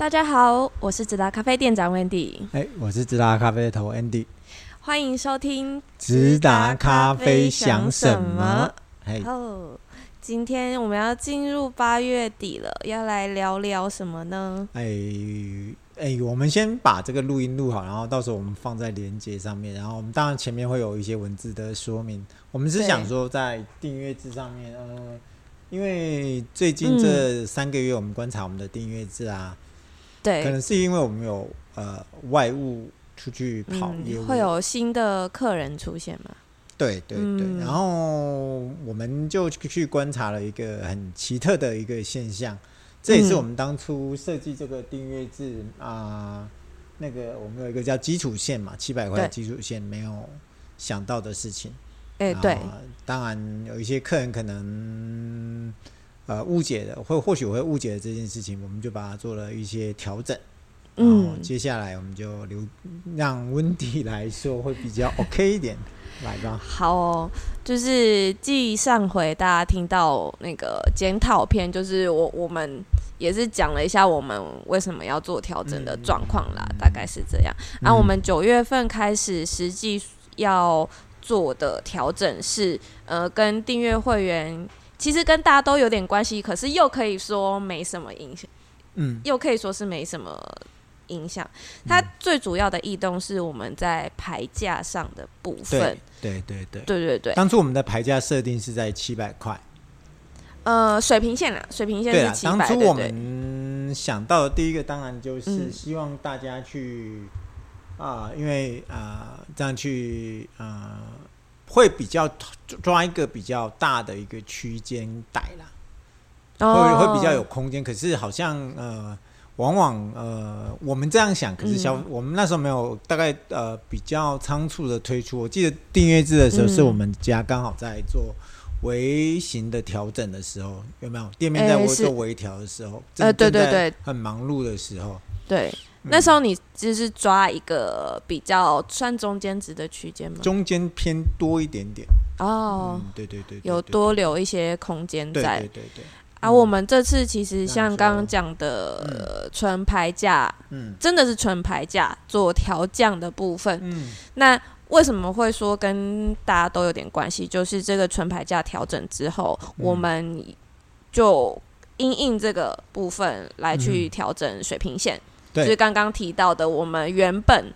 大家好，我是直达咖啡店长 Wendy。哎，我是直达咖啡的头 Andy。欢迎收听直达咖啡想什么？哦，今天我们要进入八月底了，要来聊聊什么呢？哎哎，我们先把这个录音录好，然后到时候我们放在连接上面。然后我们当然前面会有一些文字的说明。我们是想说在订阅制上面，呃，因为最近这三个月我们观察我们的订阅制啊。嗯对，可能是因为我们有呃外务出去跑业务，嗯，会有新的客人出现嘛？对对对，嗯，然后我们就去观察了一个很奇特的一个现象，这也是我们当初设计这个订阅制啊，嗯呃，那个我们有一个叫基础线嘛，七百块基础线没有想到的事情。哎，对，当然有一些客人可能。呃，误解的，或或许我会误解的这件事情，我们就把它做了一些调整。嗯，接下来我们就留让温迪来说会比较 OK 一点，来吧。好哦，就是继上回大家听到那个检讨篇，就是我我们也是讲了一下我们为什么要做调整的状况啦，嗯、大概是这样。然后、嗯啊、我们九月份开始实际要做的调整是，呃，跟订阅会员。其实跟大家都有点关系，可是又可以说没什么影响，嗯，又可以说是没什么影响。它最主要的异动是我们在牌价上的部分，对对对对对对对。当初我们的牌价设定是在七百块，呃，水平线啊，水平线是七百。当初我们想到的第一个当然就是希望大家去啊、嗯呃，因为啊、呃，这样去啊。呃会比较抓一个比较大的一个区间带啦，会会比较有空间。可是好像呃，往往呃，我们这样想，可是消、嗯、我们那时候没有大概呃比较仓促的推出。我记得订阅制的时候，是我们家刚好在做微型的调整的时候，有没有？店面在做微调的时候，呃，对对对，很忙碌的时候，对。那时候你就是抓一个比较算中间值的区间吗？中间偏多一点点哦、嗯，对对对，有多留一些空间在。对对对啊、我们这次其实像刚刚讲的纯牌价，嗯，真的是纯牌价做调降的部分。嗯，那为什么会说跟大家都有点关系？就是这个纯牌价调整之后，我们就因应这个部分来去调整水平线。就是刚刚提到的，我们原本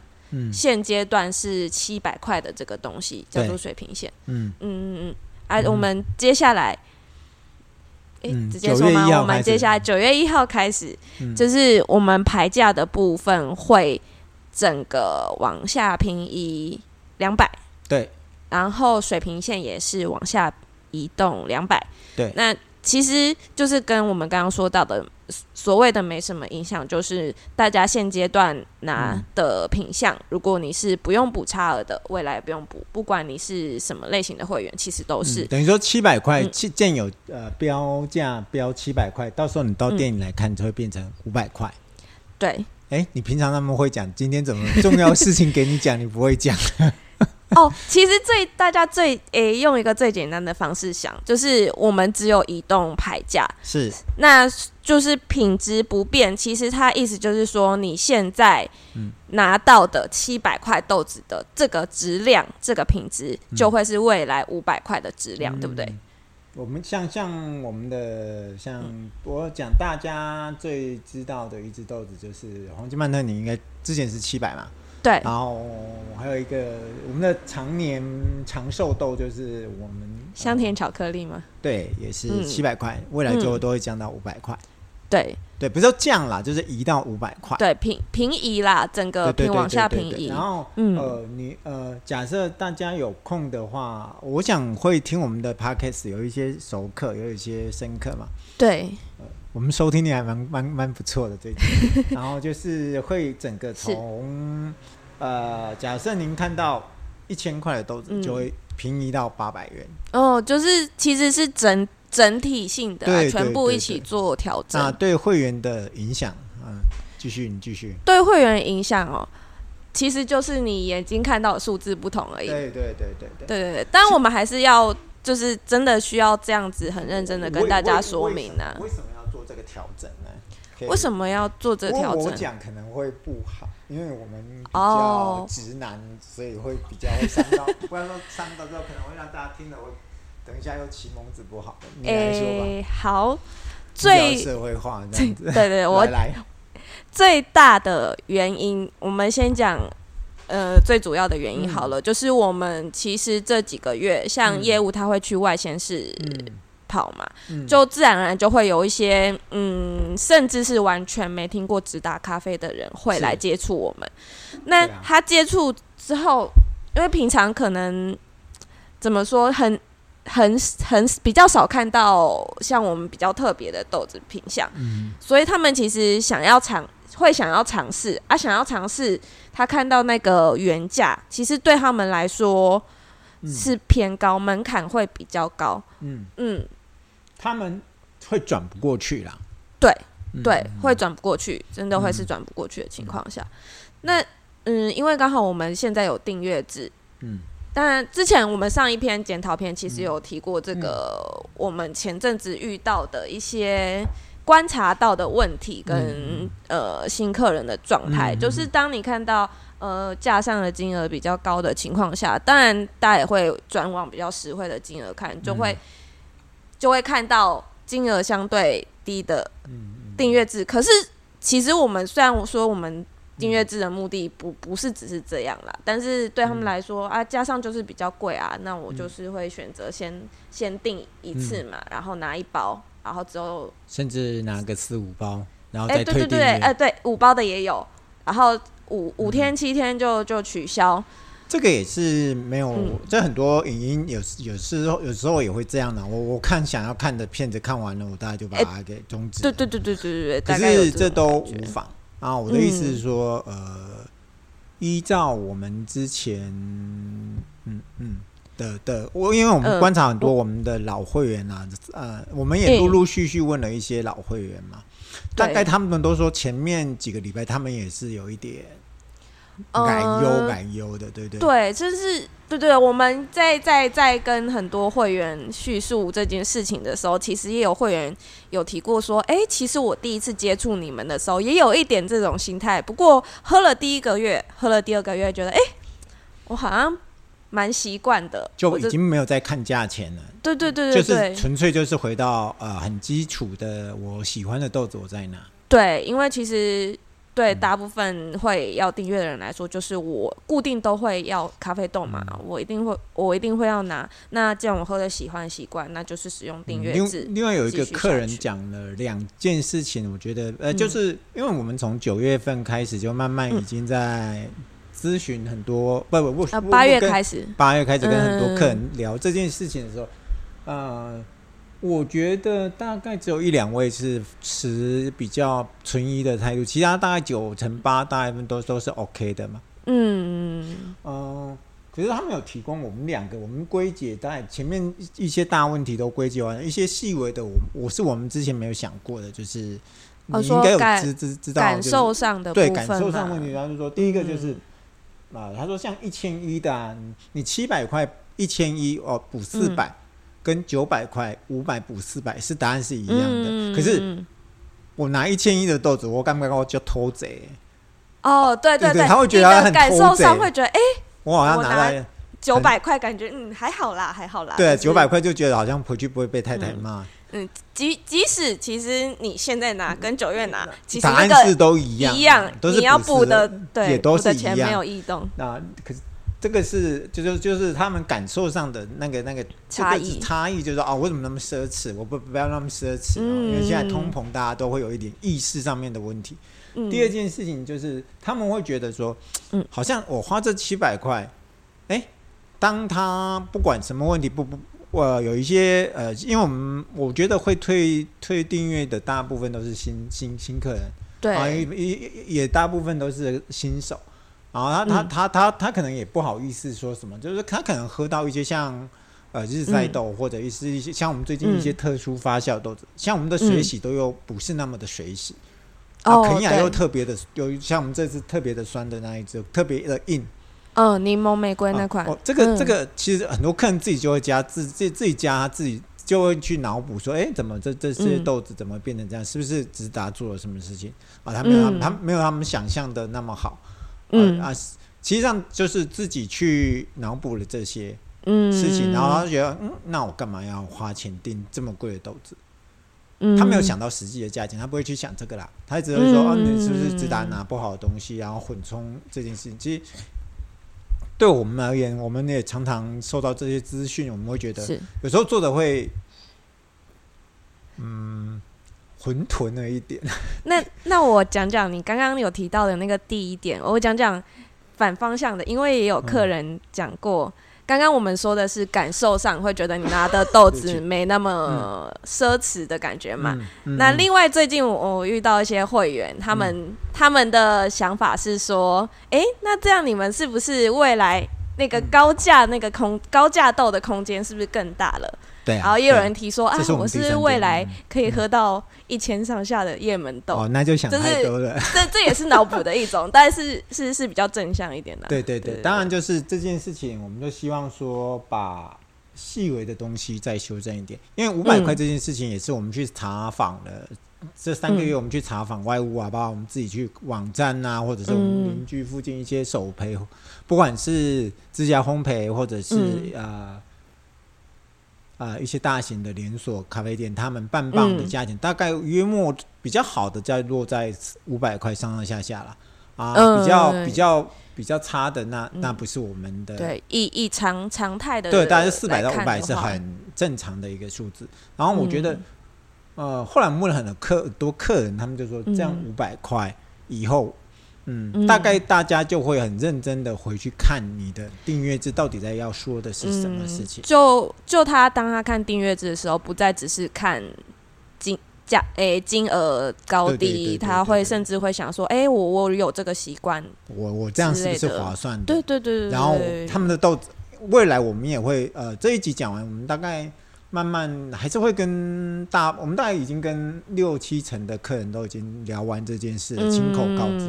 现阶段是七百块的这个东西叫做水平线。嗯嗯嗯嗯。哎、啊，我们接下来，哎、嗯，直接说吗？我们接下来九月一号开始，就是我们牌价的部分会整个往下平移两百。对。然后水平线也是往下移动两百。对。那其实就是跟我们刚刚说到的。所谓的没什么影响，就是大家现阶段拿的品相，嗯，如果你是不用补差额的，未来也不用补，不管你是什么类型的会员，其实都是、嗯、等于说七百块，七件有呃标价标七百块，到时候你到店里来看，就会变成五百块。对，哎、欸，你平常那么会讲，今天怎么重要事情给你讲，你不会讲？哦，其实最大家最诶、欸、用一个最简单的方式想，就是我们只有移动牌价，是，那就是品质不变。其实它意思就是说，你现在拿到的七百块豆子的这个质量、这个品质，就会是未来五百块的质量、嗯，对不对？我们像像我们的像我讲大家最知道的一只豆子，就是黄金曼特你，应该之前是七百嘛。对，然后还有一个我们的常年长寿豆，就是我们香甜巧克力吗？对，也是七百块，未来最后都会降到五百块。对对，不是说降啦，就是移到五百块。对，平平移啦，整个平往下平移。然后，嗯、呃，你呃，假设大家有空的话，我想会听我们的 podcast，有一些熟客，有一些深刻嘛。对。呃我们收听率还蛮蛮蛮不错的最近，然后就是会整个 从呃假设您看到一千块的豆子就会平移到八百元。哦就是其实是整整体性的全部一起做调整。啊对会员的影响继续你继续。对会员影响哦其实就是你眼睛看到的数字不同而已。对对对对对。但我们还是要就是真的需要这样子很认真的跟大家说明呢为什么要做这个调整为什么要做这调整？我讲可能会不好，因为我们比较直男，哦、所以会比较会伤到。不然说伤到之后，可能会让大家听了会等一下又骑蒙子不好。你来说吧。欸、好，最社会化这样子。对，对对，我来。最大的原因，我们先讲，呃，最主要的原因好了，嗯、就是我们其实这几个月，像业务他会去外县市。嗯好嘛，嗯、就自然而然就会有一些，嗯，甚至是完全没听过直达咖啡的人会来接触我们。那他接触之后，因为平常可能怎么说，很、很、很比较少看到像我们比较特别的豆子品相，嗯、所以他们其实想要尝，会想要尝试啊，想要尝试，他看到那个原价，其实对他们来说是偏高，嗯、门槛会比较高，嗯。嗯。他们会转不过去啦，对对，嗯、会转不过去，真的会是转不过去的情况下。嗯、那嗯，因为刚好我们现在有订阅制，嗯，当然之前我们上一篇检讨篇其实有提过这个，我们前阵子遇到的一些观察到的问题跟、嗯、呃新客人的状态，嗯、就是当你看到呃架上的金额比较高的情况下，当然大家也会转往比较实惠的金额看，就会。嗯就会看到金额相对低的订阅制，可是其实我们虽然说我们订阅制的目的不不是只是这样啦，但是对他们来说啊，加上就是比较贵啊，那我就是会选择先先订一次嘛，然后拿一包，然后之后甚至拿个四五包，然后再退订阅。对对对，哎对，五包的也有，然后五五天七天就就取消。这个也是没有，这、嗯、很多影音有有时候有时候也会这样的。我我看想要看的片子看完了，我大概就把它给终止。对对对对对对，可是这都无妨啊。我的意思是说，嗯、呃，依照我们之前嗯嗯的的，我因为我们观察很多我们的老会员啊，呃，我们也陆陆续续问了一些老会员嘛，大概他们都说前面几个礼拜他们也是有一点。改优改优的，对对对，就是对对。我们在在在跟很多会员叙述这件事情的时候，其实也有会员有提过说，哎，其实我第一次接触你们的时候，也有一点这种心态。不过喝了第一个月，喝了第二个月，觉得哎，我好像蛮习惯的，就已经没有在看价钱了。对对对对，就是纯粹就是回到呃很基础的，我喜欢的豆子我在哪。对，因为其实。对大部分会要订阅的人来说，就是我固定都会要咖啡豆嘛，我一定会，我一定会要拿。那既然我喝的喜欢习惯，那就是使用订阅制。另外有一个客人讲了两件事情，我觉得呃，就是因为我们从九月份开始就慢慢已经在咨询很多，不不不，八月开始，八月开始跟很多客人聊这件事情的时候，呃。我觉得大概只有一两位是持比较存疑的态度，其他大概九成八大部分都都是 OK 的嘛。嗯嗯、呃、可是他们有提供我们两个，我们归结在前面一些大问题都归结完了，一些细微的我我是我们之前没有想过的，就是你应该有知知知道、就是，感受上的对感受上问题，然后就说第一个就是、嗯、啊，他说像一千一的、啊，你七百块一千一哦补四百。嗯跟九百块、五百补四百是答案是一样的，嗯、可是我拿一千一的豆子，我干不干我就偷贼。哦，对对对，他会觉得他很偷贼，感受上会觉得，哎、欸，我好像拿了九百块，感觉嗯还好啦，还好啦。对，九百块就觉得好像回去不会被太太骂。嗯，即即使其实你现在拿跟九月拿，其实答案是都一样，一样，都是你要补的，对，也都是一样，没有异动。那可是。这个是就是就是他们感受上的那个那个差异差异，就是说哦，为什么那么奢侈？我不不要那么奢侈，嗯、因为现在通膨，大家都会有一点意识上面的问题。嗯、第二件事情就是他们会觉得说，嗯，好像我花这七百块，哎，当他不管什么问题，不不，我有一些呃，因为我们我觉得会退退订阅的大部分都是新新新客人，对啊，也也也大部分都是新手。然后他他他他他可能也不好意思说什么，就是他可能喝到一些像呃日晒豆或者一些一些像我们最近一些特殊发酵豆子，像我们的水洗都又不是那么的水洗，啊肯亚又特别的有像我们这次特别的酸的那一只特别的硬，嗯，柠檬玫瑰那款，哦这个这个其实很多客人自己就会加自自自己加自己就会去脑补说，哎、欸，怎么这这些豆子怎么变成这样？嗯、是不是直达做了什么事情？啊？他没有他没有他们想象的那么好。嗯啊，实际上就是自己去脑补了这些事情，嗯、然后他就觉得，嗯，那我干嘛要花钱订这么贵的豆子？嗯、他没有想到实际的价钱，他不会去想这个啦，他只会说，哦、嗯啊，你是不是直达拿不好的东西，然后混充这件事情？其实。对我们而言，我们也常常受到这些资讯，我们会觉得有时候做的会，嗯，混沌了一点。那那我讲讲你刚刚有提到的那个第一点，我讲讲反方向的，因为也有客人讲过。嗯刚刚我们说的是感受上会觉得你拿的豆子没那么奢侈的感觉嘛？那另外最近我，我遇到一些会员，他们、嗯、他们的想法是说，哎、欸，那这样你们是不是未来那个高价那个空高价豆的空间是不是更大了？对、啊，然后也有人提说啊，我，我是未来可以喝到一千上下的叶门豆，哦，那就想太多了。这这也是脑补的一种，但是是是比较正向一点的。对对对，当然就是这件事情，我们就希望说把细微的东西再修正一点，因为五百块这件事情也是我们去查访了、嗯、这三个月，我们去查访外物啊，包括我们自己去网站啊，或者是我们邻居附近一些手焙，不管是自家烘焙或者是、嗯、呃。呃，一些大型的连锁咖啡店，他们半磅的价钱、嗯、大概约莫比较好的在落在五百块上上下下了啊，嗯、比较比较比较差的那那不是我们的。对，以以常常态的对，大概是四百到五百是很正常的一个数字。然后我觉得，嗯、呃，后来问了很多客多客人，他们就说这样五百块以后。嗯，大概大家就会很认真的回去看你的订阅制到底在要说的是什么事情。嗯、就就他当他看订阅制的时候，不再只是看金价诶金额高低，他会甚至会想说，哎、欸，我我有这个习惯，我我这样是不是划算的？对对对对。然后他们的豆子，未来我们也会呃这一集讲完，我们大概。慢慢还是会跟大，我们大概已经跟六七成的客人都已经聊完这件事了，亲口告知。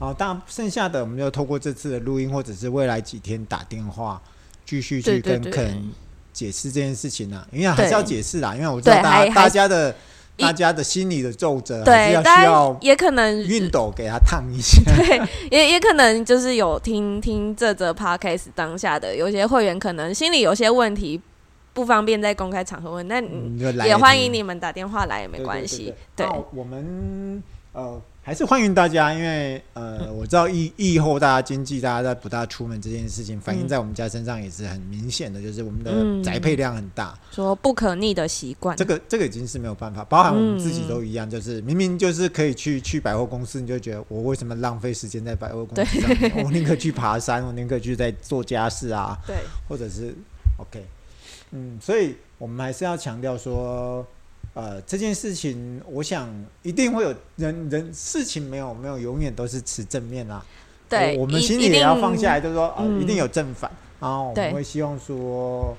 然后，当然剩下的我们就透过这次的录音，或者是未来几天打电话，继续去跟客人解释这件事情呢、啊。因为还是要解释啦，因为我知道大家大家的大家的心理的皱褶，还是要需要也可能熨斗给他烫一下。对，也也可能就是有听听这则 podcast 当下的有些会员，可能心里有些问题。不方便在公开场合问，那也欢迎你们打电话来也没关系。对，我们呃还是欢迎大家，因为呃我知道疫疫后大家经济大家在不大出门这件事情，反映在我们家身上也是很明显的，就是我们的宅配量很大。说不可逆的习惯，这个这个已经是没有办法，包含我们自己都一样，就是明明就是可以去去百货公司，你就觉得我为什么浪费时间在百货公司上面？我宁可去爬山，我宁可去在做家事啊，对，或者是 OK。嗯，所以我们还是要强调说，呃，这件事情，我想一定会有人人事情没有没有永远都是持正面啦。对，我们心里也要放下来，就是说，呃，一定有正反。然后我们会希望说，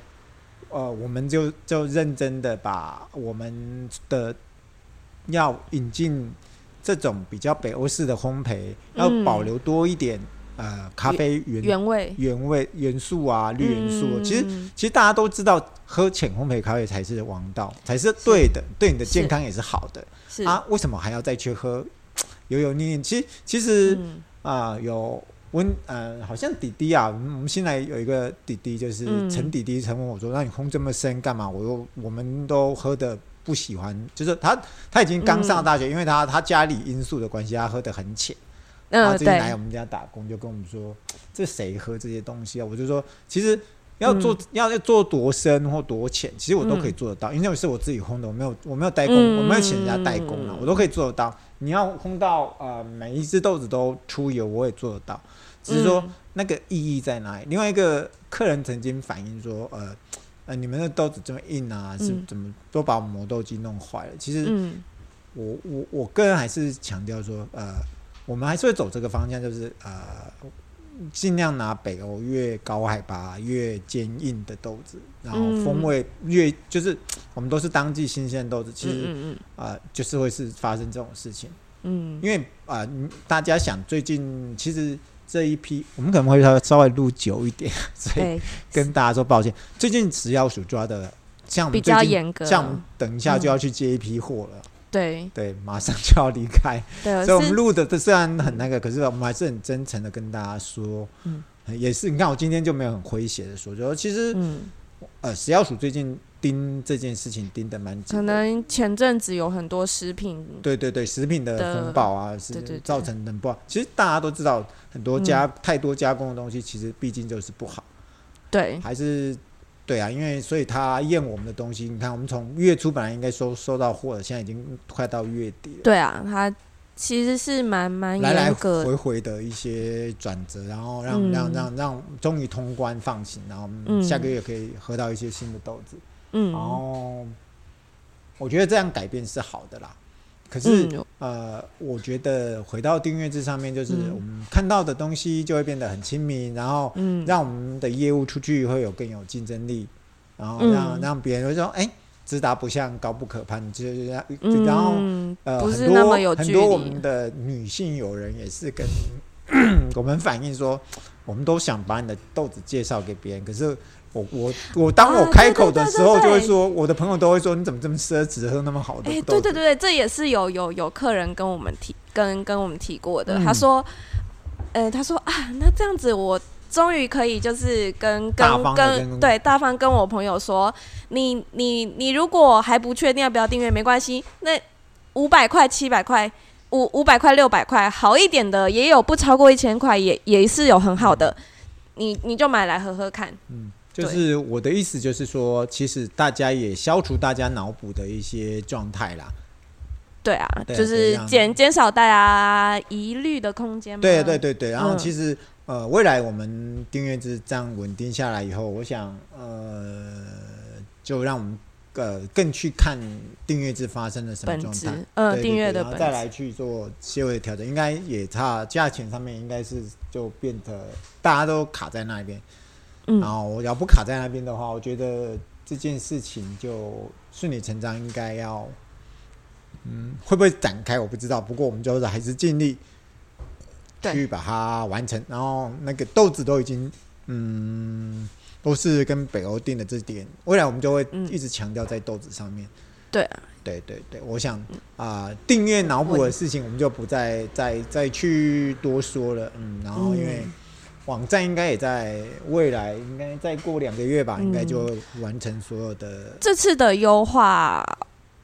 呃，我们就就认真的把我们的要引进这种比较北欧式的烘焙，要保留多一点。呃，咖啡原原味、原味元素啊，绿元素。嗯、其实，其实大家都知道，喝浅烘焙咖啡才是王道，才是对的，对你的健康也是好的。是啊，为什么还要再去喝油油腻腻？其实，其实啊、有温呃，好像弟弟啊，我们新来有一个弟弟，就是陈弟弟，曾问我说：“那、嗯、你烘这么深干嘛？”我说：“我们都喝的不喜欢，就是他他已经刚上大学，嗯、因为他他家里因素的关系，他喝的很浅。”然后最近来我们家打工，就跟我们说：“这谁喝这些东西啊？”我就说：“其实要做、嗯、要要做多深或多浅，其实我都可以做得到，嗯、因为是我自己烘的，我没有我没有代工，嗯、我没有请人家代工了，我都可以做得到。你要烘到呃每一只豆子都出油，我也做得到。只是说那个意义在哪里？另外一个客人曾经反映说：“呃呃，你们的豆子这么硬啊，是怎么都把磨豆机弄坏了？”其实我我我个人还是强调说：“呃。”我们还是会走这个方向，就是呃，尽量拿北欧越高海拔越坚硬的豆子，然后风味越就是我们都是当季新鲜豆子，其实啊、呃，就是会是发生这种事情。嗯，因为啊、呃，大家想最近其实这一批我们可能会稍微稍微录久一点，所以跟大家说抱歉。最近食药署抓的像比较严格，像等一下就要去接一批货了。嗯对。对，马上就要离开，对，所以我们录的虽然很那个，可是我们还是很真诚的跟大家说，嗯，也是你看我今天就没有很诙谐的说，就说其实，嗯，呃，食药署最近盯这件事情盯得蛮紧，可能前阵子有很多食品，对对对，食品的风暴啊，是造成很不好。其实大家都知道，很多加太多加工的东西，其实毕竟就是不好，对，还是。对啊，因为所以他验我们的东西，你看我们从月初本来应该收收到货了，现在已经快到月底了。对啊，他其实是蛮蛮来来回回的一些转折，然后让、嗯、让让让终于通关放行，然后下个月可以喝到一些新的豆子。嗯，然后我觉得这样改变是好的啦。可是、嗯、呃，我觉得回到订阅制上面，就是我们看到的东西就会变得很亲民，然后让我们的业务出去会有更有竞争力，然后让让别人会说，哎、欸，直达不像高不可攀，就是然后呃，很多很多我们的女性友人也是跟 我们反映说，我们都想把你的豆子介绍给别人，可是。我我我当我开口的时候，就会说，我的朋友都会说，你怎么这么奢侈，喝那么好的？哎，对对对对，这也是有有有客人跟我们提，跟跟我们提过的。他说，呃，他说啊，那这样子我终于可以就是跟跟跟对大方跟我朋友说，你你你如果还不确定要不要订阅，没关系，那五百块、七百块、五五百块、六百块，好一点的也有，不超过一千块也也是有很好的，你你就买来喝喝看，嗯。就是我的意思，就是说，其实大家也消除大家脑补的一些状态啦。对啊，就是减减少大家疑虑的空间。对对对对，然后其实呃，未来我们订阅制这样稳定下来以后，我想呃，就让我们呃更去看订阅制发生了什么状态。呃，订阅的，然后再来去做些微的调整，应该也差价钱上面应该是就变得大家都卡在那边。然后我要不卡在那边的话，我觉得这件事情就顺理成章应该要，嗯，会不会展开我不知道。不过我们就是还是尽力去把它完成。然后那个豆子都已经，嗯，都是跟北欧订的这点，未来我们就会一直强调在豆子上面。对啊，对对对，我想啊，订阅脑补的事情我们就不再再再去多说了。嗯，然后因为。网站应该也在未来，应该再过两个月吧，应该就完成所有的。嗯、这次的优化，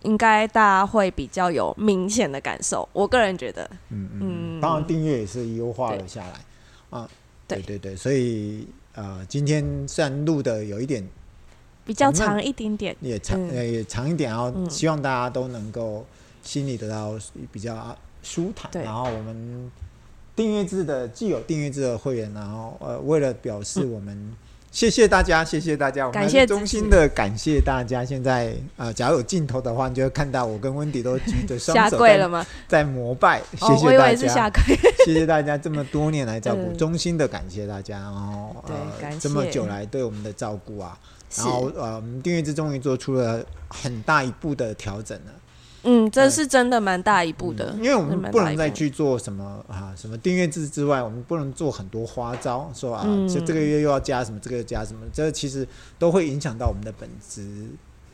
应该大家会比较有明显的感受。我个人觉得，嗯嗯，当然订阅也是优化了下来啊。对对对，所以呃，今天虽然录的有一点比较长一点点，也长呃、嗯、也长一点，然后希望大家都能够心里得到比较舒坦，然后我们。订阅制的既有订阅制的会员，然后呃，为了表示我们、嗯、谢谢大家，谢谢大家，我们衷心的感谢大家。现在呃，假如有镜头的话，你就会看到我跟温迪都举着双手在，在膜拜，谢谢大家，谢谢大家这么多年来照顾，衷心的感谢大家，然后呃，这么久来对我们的照顾啊，然后呃，我们订阅制终于做出了很大一步的调整了。嗯，这是真的蛮大一步的，嗯，因为我们不能再去做什么啊，什么订阅制之外，我们不能做很多花招，说啊，就这个月又要加什么，这个加什么，这其实都会影响到我们的本质。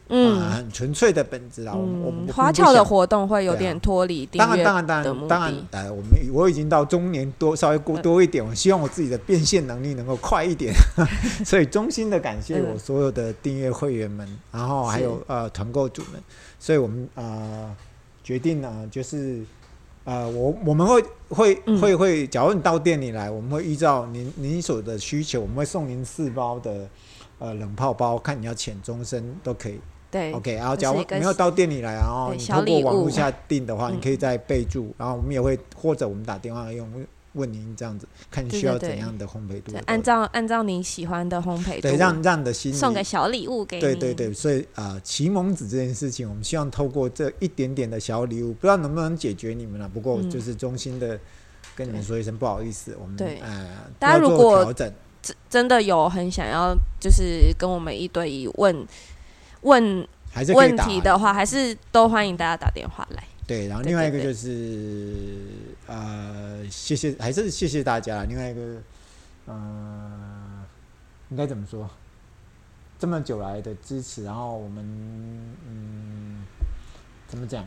嗯，啊、很纯粹的本质啦。嗯、我们花俏的活动会有点脱离。当然，当然，当然，当然，呃，我们我已经到中年多，稍微过多一点，我希望我自己的变现能力能够快一点。所以，衷心的感谢我所有的订阅会员们，然后还有呃团购主们。所以我们呃决定呢，就是呃我我们会会会会，假如你到店里来，我们会依照您您所的需求，我们会送您四包的呃冷泡包，看你要浅中深都可以。对，OK，然后假如没有到店里来，然后你通过网络下订的话，你可以再备注，然后我们也会或者我们打电话用问您这样子，看你需要怎样的烘焙度，按照按照你喜欢的烘焙度，对，让让的心送个小礼物给你，对对对，所以啊，奇蒙子这件事情，我们希望透过这一点点的小礼物，不知道能不能解决你们了，不过就是衷心的跟你们说一声不好意思，我们对，呃，大家如果真真的有很想要，就是跟我们一对一问问。问题的话，还是都欢迎大家打电话来。对，然后另外一个就是呃，谢谢，还是谢谢大家。另外一个，呃，应该怎么说？这么久来的支持，然后我们嗯，怎么讲？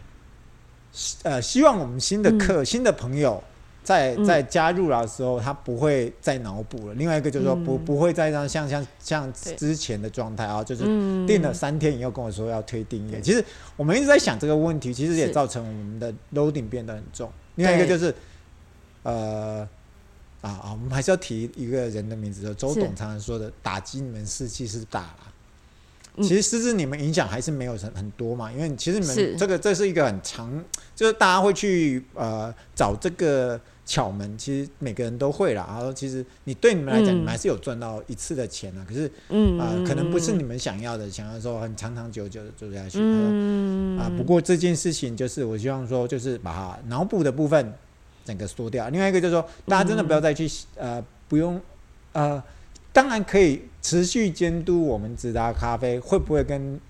呃，希望我们新的客、嗯、新的朋友在在加入的时候，他不会再脑补了。另外一个就是说不，不、嗯、不会再让像像像之前的状态啊，就是定了三天以后跟我说要推订阅。其实我们一直在想这个问题，其实也造成我们的 loading 变得很重。另外一个就是呃。啊啊，我们还是要提一个人的名字，就周董常常说的，打击你们士气是大了。其实实质你们影响还是没有很很多嘛，因为其实你们这个这是一个很长，就是大家会去呃找这个巧门，其实每个人都会啦。然后其实你对你们来讲，你们还是有赚到一次的钱啊。可是啊，可能不是你们想要的，想要说很长长久久的做下去。嗯啊，不过这件事情就是我希望说，就是把它脑补的部分。整个缩掉。另外一个就是说，大家真的不要再去、嗯、呃，不用呃，当然可以持续监督我们直达咖啡会不会跟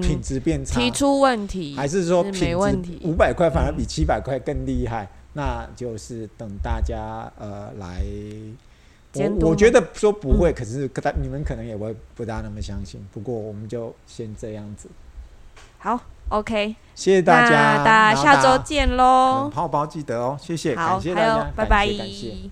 品质变差，提出问题，还是说品质五百块反而比七百块更厉害？那就是等大家呃来，我我觉得说不会，嗯、可是可你们可能也会不大那么相信。不过我们就先这样子。好。OK，谢谢大家，大家下周见喽！泡包记得哦，谢谢，感谢大家，拜拜，感谢。感谢